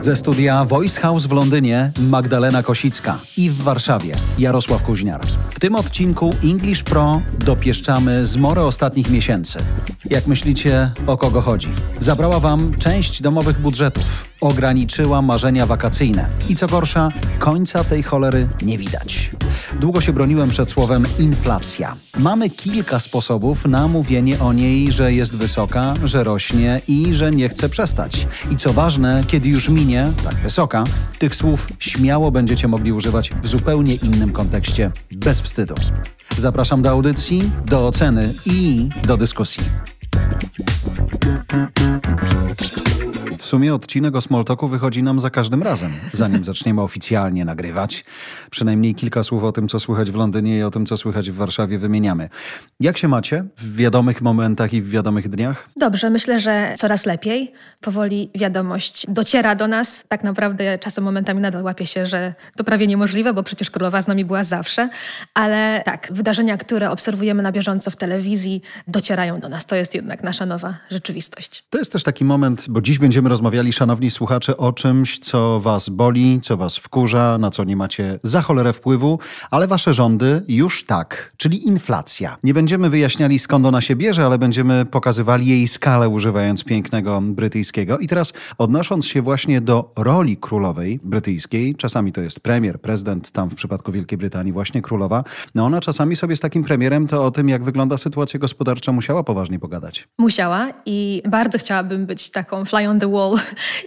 Ze studia Voice House w Londynie Magdalena Kosicka i w Warszawie Jarosław Kuźniar. W tym odcinku English Pro dopieszczamy zmorę ostatnich miesięcy. Jak myślicie, o kogo chodzi? Zabrała wam część domowych budżetów, ograniczyła marzenia wakacyjne i co gorsza, końca tej cholery nie widać. Długo się broniłem przed słowem inflacja. Mamy kilka sposobów na mówienie o niej, że jest wysoka, że rośnie i że nie chce przestać. I co ważne, kiedy już minie, tak wysoka, tych słów śmiało będziecie mogli używać w zupełnie innym kontekście, bez wstydu. Zapraszam do audycji, do oceny i do dyskusji. W sumie odcinek o Smalltalku wychodzi nam za każdym razem, zanim zaczniemy oficjalnie nagrywać. Przynajmniej kilka słów o tym, co słychać w Londynie i o tym, co słychać w Warszawie wymieniamy. Jak się macie w wiadomych momentach i w wiadomych dniach? Dobrze, myślę, że coraz lepiej. Powoli wiadomość dociera do nas. Tak naprawdę czasem momentami nadal łapie się, że to prawie niemożliwe, bo przecież królowa z nami była zawsze. Ale tak, wydarzenia, które obserwujemy na bieżąco w telewizji, docierają do nas. To jest jednak nasza nowa rzeczywistość. To jest też taki moment, bo dziś będziemy rozmawiali, szanowni słuchacze, o czymś, co was boli, co was wkurza, na co nie macie za cholerę wpływu, ale wasze rządy już tak, czyli inflacja. Nie będziemy wyjaśniali skąd ona się bierze, ale będziemy pokazywali jej skalę używając pięknego brytyjskiego. I teraz odnosząc się właśnie do roli królowej brytyjskiej, czasami to jest premier, prezydent, tam w przypadku Wielkiej Brytanii właśnie królowa, no ona czasami sobie z takim premierem to o tym, jak wygląda sytuacja gospodarcza, musiała poważnie pogadać. Musiała i bardzo chciałabym być taką fly on the wall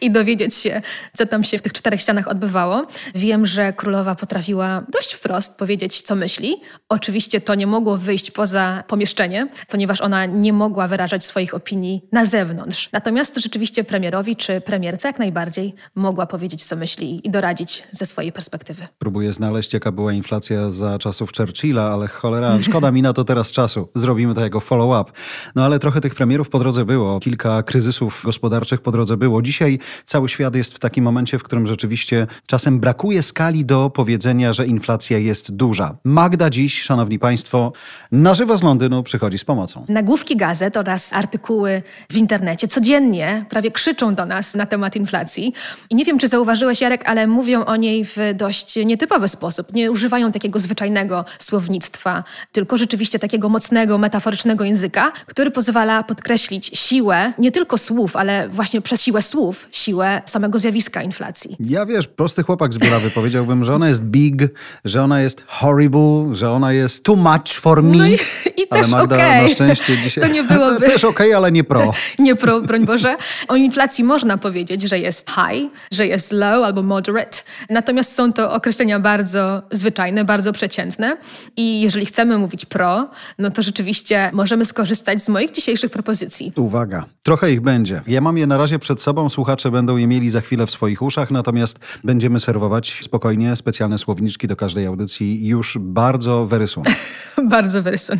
i dowiedzieć się, co tam się w tych czterech ścianach odbywało. Wiem, że królowa potrafiła dość wprost powiedzieć, co myśli. Oczywiście to nie mogło wyjść poza pomieszczenie, ponieważ ona nie mogła wyrażać swoich opinii na zewnątrz. Natomiast rzeczywiście premierowi czy premierce jak najbardziej mogła powiedzieć, co myśli i doradzić ze swojej perspektywy. Próbuję znaleźć, jaka była inflacja za czasów Churchilla, ale cholera, szkoda mi na to teraz czasu. Zrobimy to jako follow-up. No ale trochę tych premierów po drodze było, kilka kryzysów gospodarczych po drodze było. Dzisiaj cały świat jest w takim momencie, w którym rzeczywiście czasem brakuje skali do powiedzenia, że inflacja jest duża. Magda dziś, szanowni państwo, na żywo z Londynu przychodzi z pomocą. Nagłówki gazet oraz artykuły w internecie codziennie prawie krzyczą do nas na temat inflacji. I nie wiem, czy zauważyłeś, Jarek, ale mówią o niej w dość nietypowy sposób. Nie używają takiego zwyczajnego słownictwa, tylko rzeczywiście takiego mocnego, metaforycznego języka, który pozwala podkreślić siłę nie tylko słów, ale właśnie przez siłę słów, siłę samego zjawiska inflacji. Ja wiesz, prosty chłopak z Burawy powiedziałbym, że ona jest big, że ona jest horrible, że ona jest too much for me. No i, i ale też Magda okej. na szczęście dzisiaj... To nie byłoby... też okej, ale nie pro. Nie pro, broń Boże. O inflacji można powiedzieć, że jest high, że jest low albo moderate. Natomiast są to określenia bardzo zwyczajne, bardzo przeciętne. I jeżeli chcemy mówić pro, no to rzeczywiście możemy skorzystać z moich dzisiejszych propozycji. Uwaga, trochę ich będzie. Ja mam je na razie przed sobą, słuchacze będą je mieli za chwilę w swoich uszach, natomiast będziemy serwować spokojnie specjalne słowniczki do każdej audycji już bardzo very soon. Bardzo wyrysun.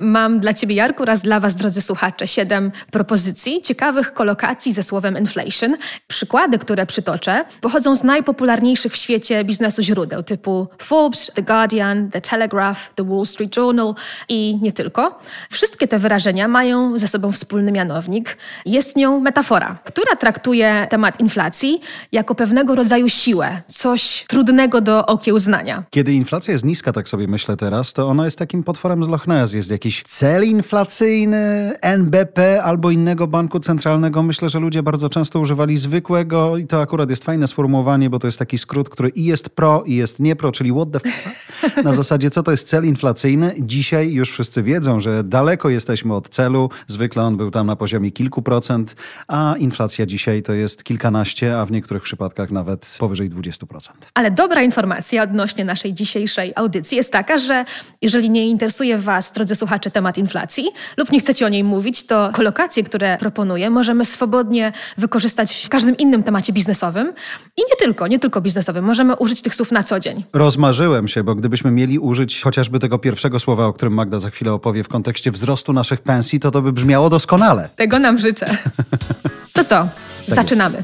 Mam dla Ciebie, Jarku, oraz dla Was, drodzy słuchacze, siedem propozycji ciekawych kolokacji ze słowem inflation. Przykłady, które przytoczę, pochodzą z najpopularniejszych w świecie biznesu źródeł typu Forbes, The Guardian, The Telegraph, The Wall Street Journal i nie tylko. Wszystkie te wyrażenia mają ze sobą wspólny mianownik. Jest nią metafora, która traktuje temat inflacji jako pewnego rodzaju siłę, coś trudnego do okiełznania. Kiedy inflacja jest niska, tak sobie myślę teraz, to ona jest takim potworem z Loch Ness. Jest jakiś cel inflacyjny NBP albo innego banku centralnego. Myślę, że ludzie bardzo często używali zwykłego i to akurat jest fajne sformułowanie, bo to jest taki skrót, który i jest pro, i jest nie pro, czyli what the f- Na zasadzie, co to jest cel inflacyjny? Dzisiaj już wszyscy wiedzą, że daleko jesteśmy od celu. Zwykle on był tam na poziomie kilku procent, a inflacja dzisiaj to jest kilkanaście, a w niektórych przypadkach nawet powyżej 20%. Ale dobra informacja odnośnie naszej dzisiejszej audycji jest taka, że jeżeli nie interesuje Was, drodzy słuchacze, temat inflacji lub nie chcecie o niej mówić, to kolokacje, które proponuję, możemy swobodnie wykorzystać w każdym innym temacie biznesowym i nie tylko, nie tylko biznesowym. Możemy użyć tych słów na co dzień. Rozmarzyłem się, bo gdybyśmy mieli użyć chociażby tego pierwszego słowa, o którym Magda za chwilę opowie w kontekście wzrostu naszych pensji, to to by brzmiało doskonale. Tego nam życzę. To co? Zaczynamy.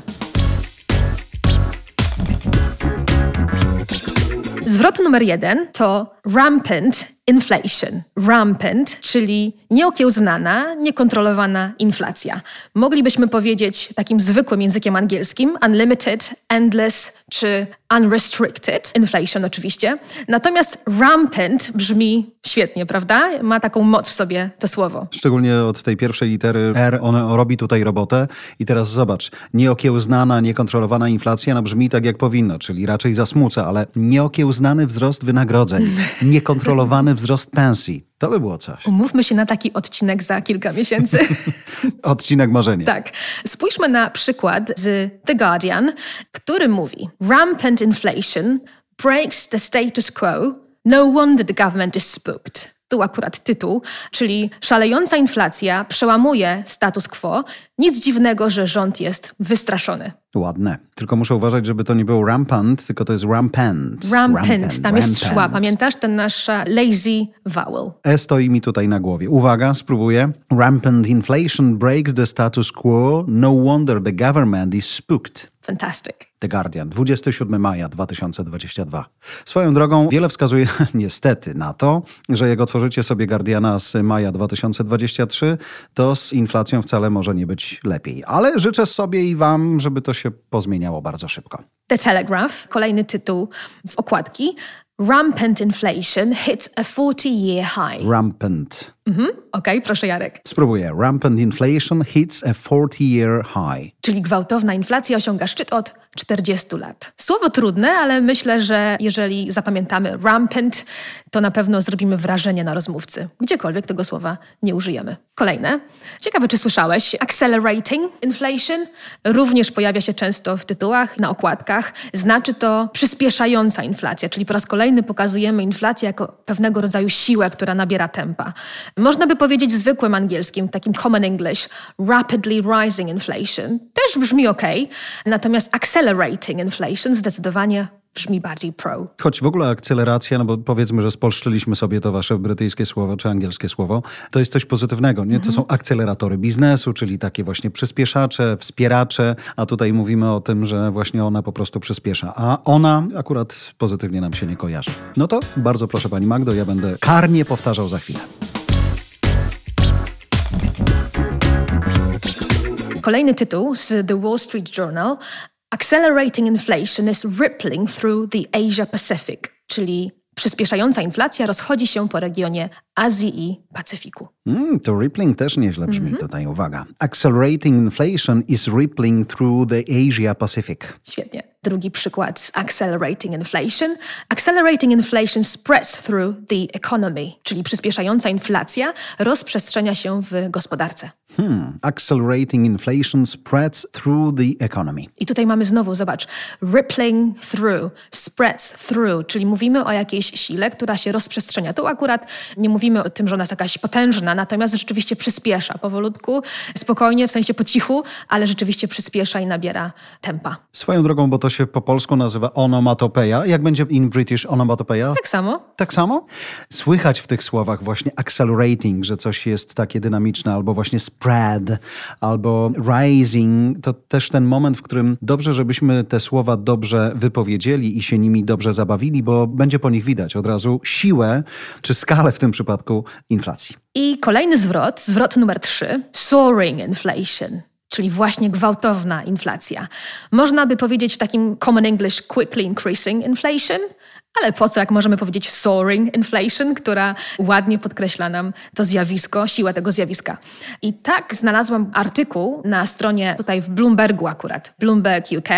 Zwrot numer jeden to rampant inflation. Rampant, czyli nieokiełznana, niekontrolowana inflacja. Moglibyśmy powiedzieć takim zwykłym językiem angielskim unlimited, endless czy unrestricted inflation oczywiście. Natomiast rampant brzmi świetnie, prawda? Ma taką moc w sobie to słowo. Szczególnie od tej pierwszej litery R, ono robi tutaj robotę. I teraz zobacz, nieokiełznana, niekontrolowana inflacja no brzmi tak jak powinno, czyli raczej zasmuca, ale nieokiełznany wzrost wynagrodzeń, niekontrolowany wzrost pensji. To by było coś. Umówmy się na taki odcinek za kilka miesięcy. Odcinek marzenia. tak. Spójrzmy na przykład z The Guardian, który mówi: Rampant inflation breaks the status quo. No wonder the government is spooked. Tu akurat tytuł, czyli szalejąca inflacja przełamuje status quo. Nic dziwnego, że rząd jest wystraszony. Ładne. Tylko muszę uważać, żeby to nie był rampant, tylko to jest rampant. Rampant, tam jest szła. Pamiętasz ten nasz lazy vowel? E stoi mi tutaj na głowie. Uwaga, spróbuję. Rampant inflation breaks the status quo. No wonder the government is spooked. Fantastic. The Guardian, 27 maja 2022. Swoją drogą, wiele wskazuje niestety na to, że jak otworzycie sobie Guardiana z maja 2023, to z inflacją wcale może nie być lepiej. Ale życzę sobie i Wam, żeby to się pozmieniało bardzo szybko. The Telegraph, kolejny tytuł z okładki. Rampant inflation hits a 40-year high. Rampant. Mhm, Okej, okay, proszę Jarek. Spróbuję. Rampant inflation hits a 40-year high. Czyli gwałtowna inflacja osiąga szczyt od 40 lat. Słowo trudne, ale myślę, że jeżeli zapamiętamy rampant, to na pewno zrobimy wrażenie na rozmówcy. Gdziekolwiek tego słowa nie użyjemy. Kolejne. Ciekawe, czy słyszałeś? Accelerating inflation również pojawia się często w tytułach, na okładkach. Znaczy to przyspieszająca inflacja, czyli po raz kolejny pokazujemy inflację jako pewnego rodzaju siłę, która nabiera tempa. Można by powiedzieć zwykłym angielskim, takim common English, rapidly rising inflation. Też brzmi ok, natomiast accelerating inflation zdecydowanie brzmi bardziej pro. Choć w ogóle akceleracja, no bo powiedzmy, że spolszczyliśmy sobie to wasze brytyjskie słowo czy angielskie słowo, to jest coś pozytywnego, nie? To są akceleratory biznesu, czyli takie właśnie przyspieszacze, wspieracze, a tutaj mówimy o tym, że właśnie ona po prostu przyspiesza, a ona akurat pozytywnie nam się nie kojarzy. No to bardzo proszę pani Magdo, ja będę karnie powtarzał za chwilę. Kolejny tytuł z The Wall Street Journal. Accelerating inflation is rippling through the Asia Pacific, czyli przyspieszająca inflacja rozchodzi się po regionie Azji i Pacyfiku. Mm, to rippling też nieźle brzmi mm -hmm. tutaj, uwaga. Accelerating inflation is rippling through the Asia Pacific. Świetnie. Drugi przykład z accelerating inflation. Accelerating inflation spreads through the economy, czyli przyspieszająca inflacja rozprzestrzenia się w gospodarce. Hmm. Accelerating inflation spreads through the economy. I tutaj mamy znowu, zobacz, rippling through, spreads through, czyli mówimy o jakiejś sile, która się rozprzestrzenia. Tu akurat nie mówimy o tym, że ona jest jakaś potężna, natomiast rzeczywiście przyspiesza powolutku, spokojnie, w sensie po cichu, ale rzeczywiście przyspiesza i nabiera tempa. Swoją drogą, bo to się po polsku nazywa onomatopeja. Jak będzie in British onomatopeja? Tak samo. Tak samo? Słychać w tych słowach właśnie accelerating, że coś jest takie dynamiczne, albo właśnie spread, albo rising. To też ten moment, w którym dobrze, żebyśmy te słowa dobrze wypowiedzieli i się nimi dobrze zabawili, bo będzie po nich widać od razu siłę czy skalę w tym przypadku inflacji. I kolejny zwrot, zwrot numer trzy, soaring inflation czyli właśnie gwałtowna inflacja. Można by powiedzieć w takim common English quickly increasing inflation, ale po co, jak możemy powiedzieć soaring inflation, która ładnie podkreśla nam to zjawisko, siłę tego zjawiska. I tak znalazłam artykuł na stronie tutaj w Bloombergu akurat, Bloomberg UK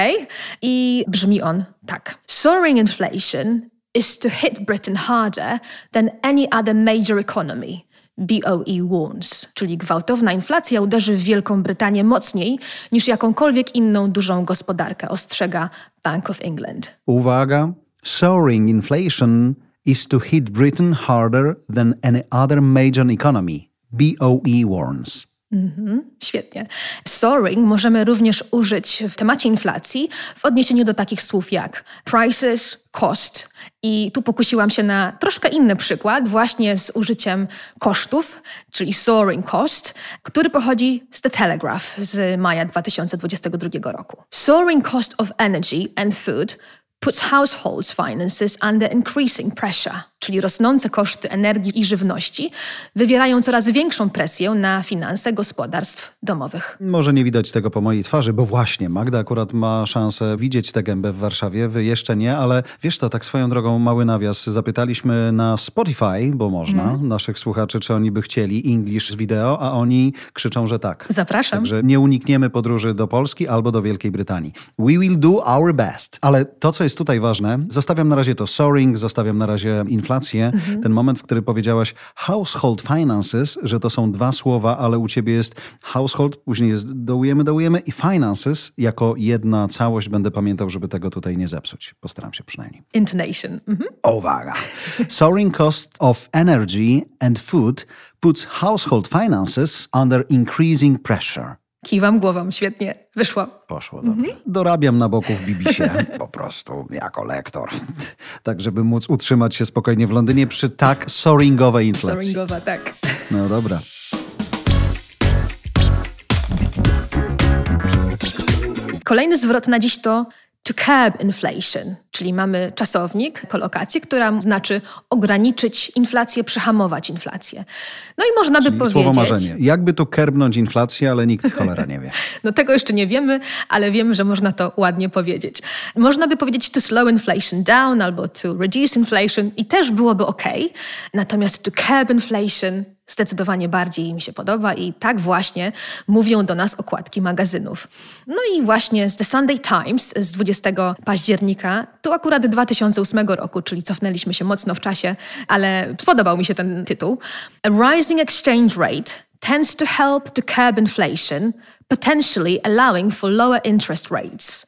i brzmi on tak. Soaring inflation is to hit Britain harder than any other major economy. BOE warns, czyli gwałtowna inflacja uderzy w Wielką Brytanię mocniej niż jakąkolwiek inną dużą gospodarkę, ostrzega Bank of England. Uwaga, soaring inflation is to hit Britain harder than any other major economy. BOE warns. Mhm, świetnie. Soaring możemy również użyć w temacie inflacji w odniesieniu do takich słów jak prices, cost. I tu pokusiłam się na troszkę inny przykład, właśnie z użyciem kosztów, czyli soaring cost, który pochodzi z The Telegraph z maja 2022 roku. Soaring cost of energy and food puts households' finances under increasing pressure, czyli rosnące koszty energii i żywności wywierają coraz większą presję na finanse gospodarstw domowych. Może nie widać tego po mojej twarzy, bo właśnie Magda akurat ma szansę widzieć tę gębę w Warszawie, wy jeszcze nie, ale wiesz co, tak swoją drogą mały nawias. Zapytaliśmy na Spotify, bo można, Mhm. naszych słuchaczy, czy oni by chcieli English z wideo, a oni krzyczą, że tak. Zapraszam. Także nie unikniemy podróży do Polski albo do Wielkiej Brytanii. We will do our best. Ale to, co jest tutaj ważne, zostawiam na razie to soaring, zostawiam na razie inflację. Ten moment, w którym powiedziałaś household finances, że to są dwa słowa, ale u ciebie jest household, później jest dołujemy, dołujemy i finances jako jedna całość. Będę pamiętał, żeby tego tutaj nie zepsuć. Postaram się przynajmniej. Intonation. Mhm. Uwaga. Soaring cost of energy and food puts household finances under increasing pressure. Kiwam głową, świetnie, wyszło. Poszło dobrze. Dorabiam na boku w BBC po prostu jako lektor. Tak, żeby móc utrzymać się spokojnie w Londynie przy tak soaringowej inflacji. Soaringowa, tak. No dobra. Kolejny zwrot na dziś to to curb inflation, czyli mamy czasownik, kolokację, która znaczy ograniczyć inflację, przyhamować inflację. No i można by Czyli powiedzieć... słowo marzenie. Jakby tu kerbnąć inflację, ale nikt cholera nie wie. No tego jeszcze nie wiemy, ale wiemy, że można to ładnie powiedzieć. Można by powiedzieć to slow inflation down albo to reduce inflation i też byłoby ok. Natomiast to curb inflation zdecydowanie bardziej mi się podoba i tak właśnie mówią do nas okładki magazynów. No i właśnie z The Sunday Times z 20 października, to akurat 2008 roku, czyli cofnęliśmy się mocno w czasie, ale spodobał mi się ten tytuł. A rising exchange rate tends to help to curb inflation, potentially allowing for lower interest rates.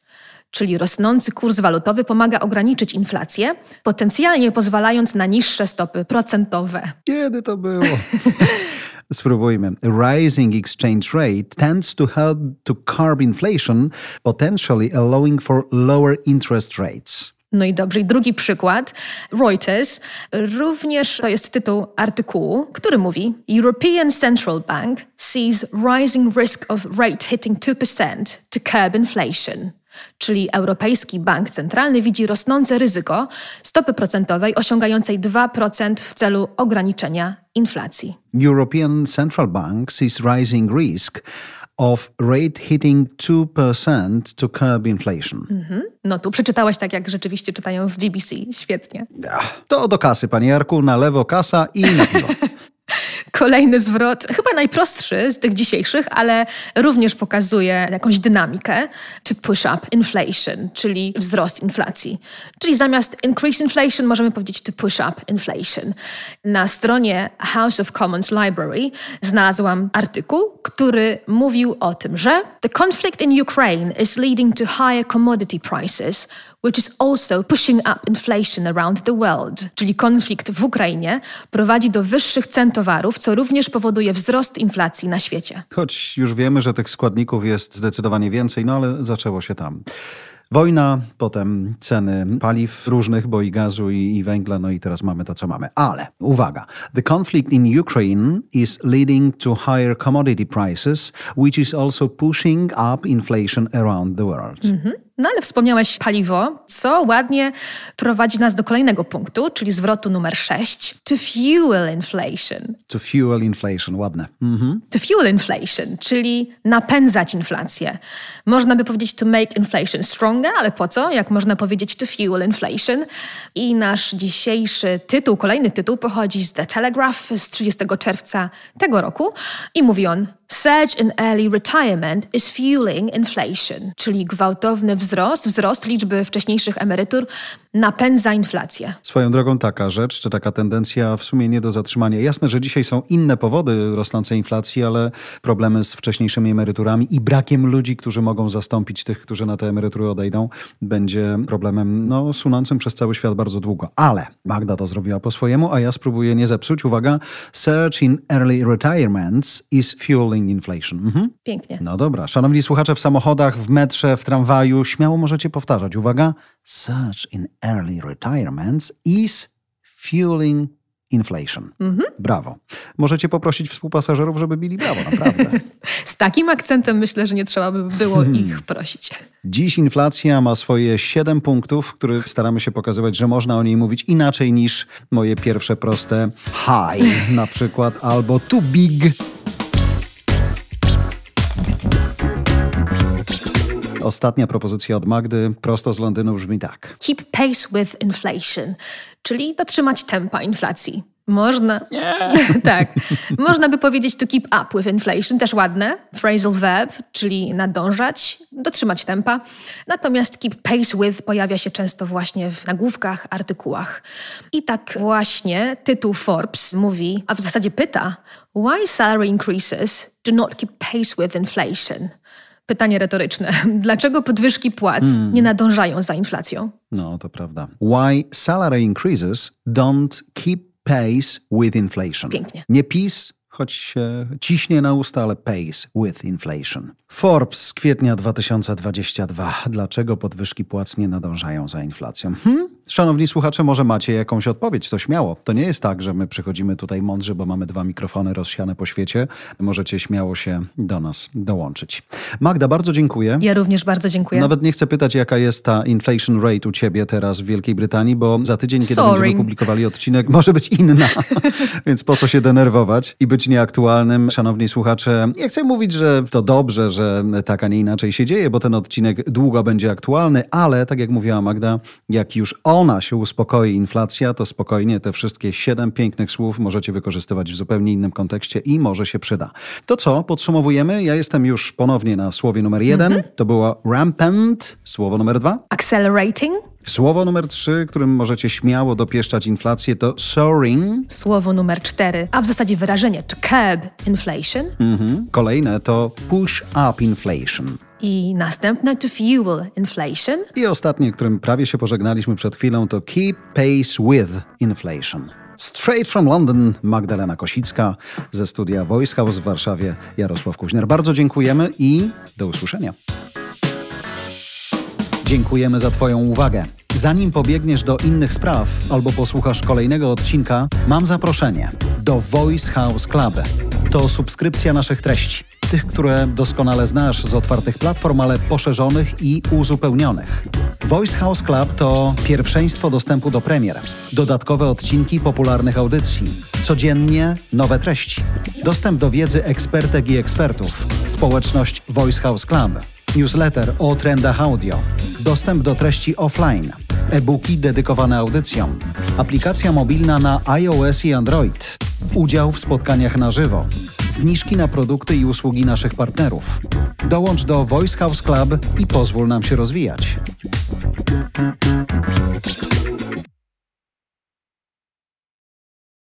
Czyli rosnący kurs walutowy pomaga ograniczyć inflację, potencjalnie pozwalając na niższe stopy procentowe. Kiedy to było? Spróbujmy. Rising exchange rate tends to help to curb inflation, potentially allowing for lower interest rates. No i dobrze. I drugi przykład. Reuters, również to jest tytuł artykułu, który mówi European Central Bank sees rising risk of rate hitting 2% to curb inflation. Czyli Europejski Bank Centralny widzi rosnące ryzyko stopy procentowej osiągającej 2% w celu ograniczenia inflacji. European Central Bank sees rising risk of rate hitting 2% to curb inflation. No tu przeczytałaś tak, jak rzeczywiście czytają w BBC. Świetnie. To do kasy, panie Jarku, na lewo kasa i na piwo. Kolejny zwrot, chyba najprostszy z tych dzisiejszych, ale również pokazuje jakąś dynamikę. To push up inflation, czyli wzrost inflacji. Czyli zamiast increase inflation możemy powiedzieć to push up inflation. Na stronie House of Commons Library znalazłam artykuł, który mówił o tym, że the conflict in Ukraine is leading to higher commodity prices, which is also pushing up inflation around the world. Czyli konflikt w Ukrainie prowadzi do wyższych cen towarów, co również powoduje wzrost inflacji na świecie. Choć już wiemy, że tych składników jest zdecydowanie więcej, no ale zaczęło się tam. Wojna, potem ceny paliw różnych, bo i gazu, i, i węgla, no i teraz mamy to, co mamy. Ale uwaga, the conflict in Ukraine is leading to higher commodity prices, which is also pushing up inflation around the world. No ale wspomniałeś paliwo, co ładnie prowadzi nas do kolejnego punktu, czyli zwrotu numer 6. To fuel inflation. To fuel inflation, ładne. Mhm. To fuel inflation, czyli napędzać inflację. Można by powiedzieć to make inflation stronger, ale po co? Jak można powiedzieć to fuel inflation? I nasz dzisiejszy tytuł, kolejny tytuł pochodzi z The Telegraph z 30 czerwca tego roku i mówi on Surge in early retirement is fueling inflation, czyli gwałtowny wzrost, wzrost liczby wcześniejszych emerytur napędza inflację. Swoją drogą taka rzecz, czy taka tendencja w sumie nie do zatrzymania. Jasne, że dzisiaj są inne powody rosnącej inflacji, ale problemy z wcześniejszymi emeryturami i brakiem ludzi, którzy mogą zastąpić tych, którzy na te emerytury odejdą, będzie problemem no, sunącym przez cały świat bardzo długo. Ale Magda to zrobiła po swojemu, a ja spróbuję nie zepsuć. Uwaga, surge in early retirements is fueling inflation. Mhm. Pięknie. No dobra, szanowni słuchacze w samochodach, w metrze, w tramwaju, śmiało możecie powtarzać. Uwaga, surge in early retirements is fueling inflation. Brawo. Możecie poprosić współpasażerów, żeby bili brawo, naprawdę. Z takim akcentem myślę, że nie trzeba by było ich prosić. Dziś inflacja ma swoje 7 punktów, w których staramy się pokazywać, że można o niej mówić inaczej niż moje pierwsze proste high na przykład, albo too big. Ostatnia propozycja od Magdy, prosto z Londynu brzmi tak. Keep pace with inflation, czyli dotrzymać tempa inflacji. Można. tak. Można by powiedzieć to keep up with inflation, też ładne. Phrasal verb, czyli nadążać, dotrzymać tempa. Natomiast keep pace with pojawia się często właśnie w nagłówkach, artykułach. I tak właśnie tytuł Forbes mówi, a w zasadzie pyta, why salary increases do not keep pace with inflation? Pytanie retoryczne. Dlaczego podwyżki płac nie nadążają za inflacją? No, to prawda. Why salary increases don't keep pace with inflation. Pięknie. Nie PiS, choć się ciśnie na usta, ale pace with inflation. Forbes z kwietnia 2022. Dlaczego podwyżki płac nie nadążają za inflacją? Hmm? Szanowni słuchacze, może macie jakąś odpowiedź, to śmiało. To nie jest tak, że my przychodzimy tutaj mądrzy, bo mamy dwa mikrofony rozsiane po świecie. Możecie śmiało się do nas dołączyć. Magda, bardzo dziękuję. Ja również bardzo dziękuję. Nawet nie chcę pytać, jaka jest ta inflation rate u ciebie teraz w Wielkiej Brytanii, bo za tydzień, kiedy Soaring. będziemy publikowali odcinek, może być inna. Więc po co się denerwować i być nieaktualnym? Szanowni słuchacze, nie chcę mówić, że to dobrze, że tak, a nie inaczej się dzieje, bo ten odcinek długo będzie aktualny, ale tak jak mówiła Magda, jak już ona się uspokoi, inflacja, to spokojnie te wszystkie siedem pięknych słów możecie wykorzystywać w zupełnie innym kontekście i może się przyda. To co, podsumowujemy? Ja jestem już ponownie na słowie numer jeden. To było rampant, słowo numer dwa. Accelerating, Słowo numer trzy, którym możecie śmiało dopieszczać inflację, to soaring. słowo numer cztery, a w zasadzie wyrażenie to curb inflation Mhm. Kolejne to push up inflation. i następne to fuel inflation. I ostatnie, którym prawie się pożegnaliśmy przed chwilą, to keep pace with inflation. Straight from London, Magdalena Kosicka ze studia Voice House w Warszawie, Jarosław Kuźner. Bardzo dziękujemy i do usłyszenia. Dziękujemy za Twoją uwagę. Zanim pobiegniesz do innych spraw albo posłuchasz kolejnego odcinka, mam zaproszenie do Voice House Club. To subskrypcja naszych treści. Tych, które doskonale znasz z otwartych platform, ale poszerzonych i uzupełnionych. Voice House Club to pierwszeństwo dostępu do premier, dodatkowe odcinki popularnych audycji, codziennie nowe treści, dostęp do wiedzy ekspertek i ekspertów, społeczność Voice House Club, newsletter o trendach audio, dostęp do treści offline, e-booki dedykowane audycjom, aplikacja mobilna na iOS i Android, udział w spotkaniach na żywo, zniżki na produkty i usługi naszych partnerów. Dołącz do Voice House Club i pozwól nam się rozwijać.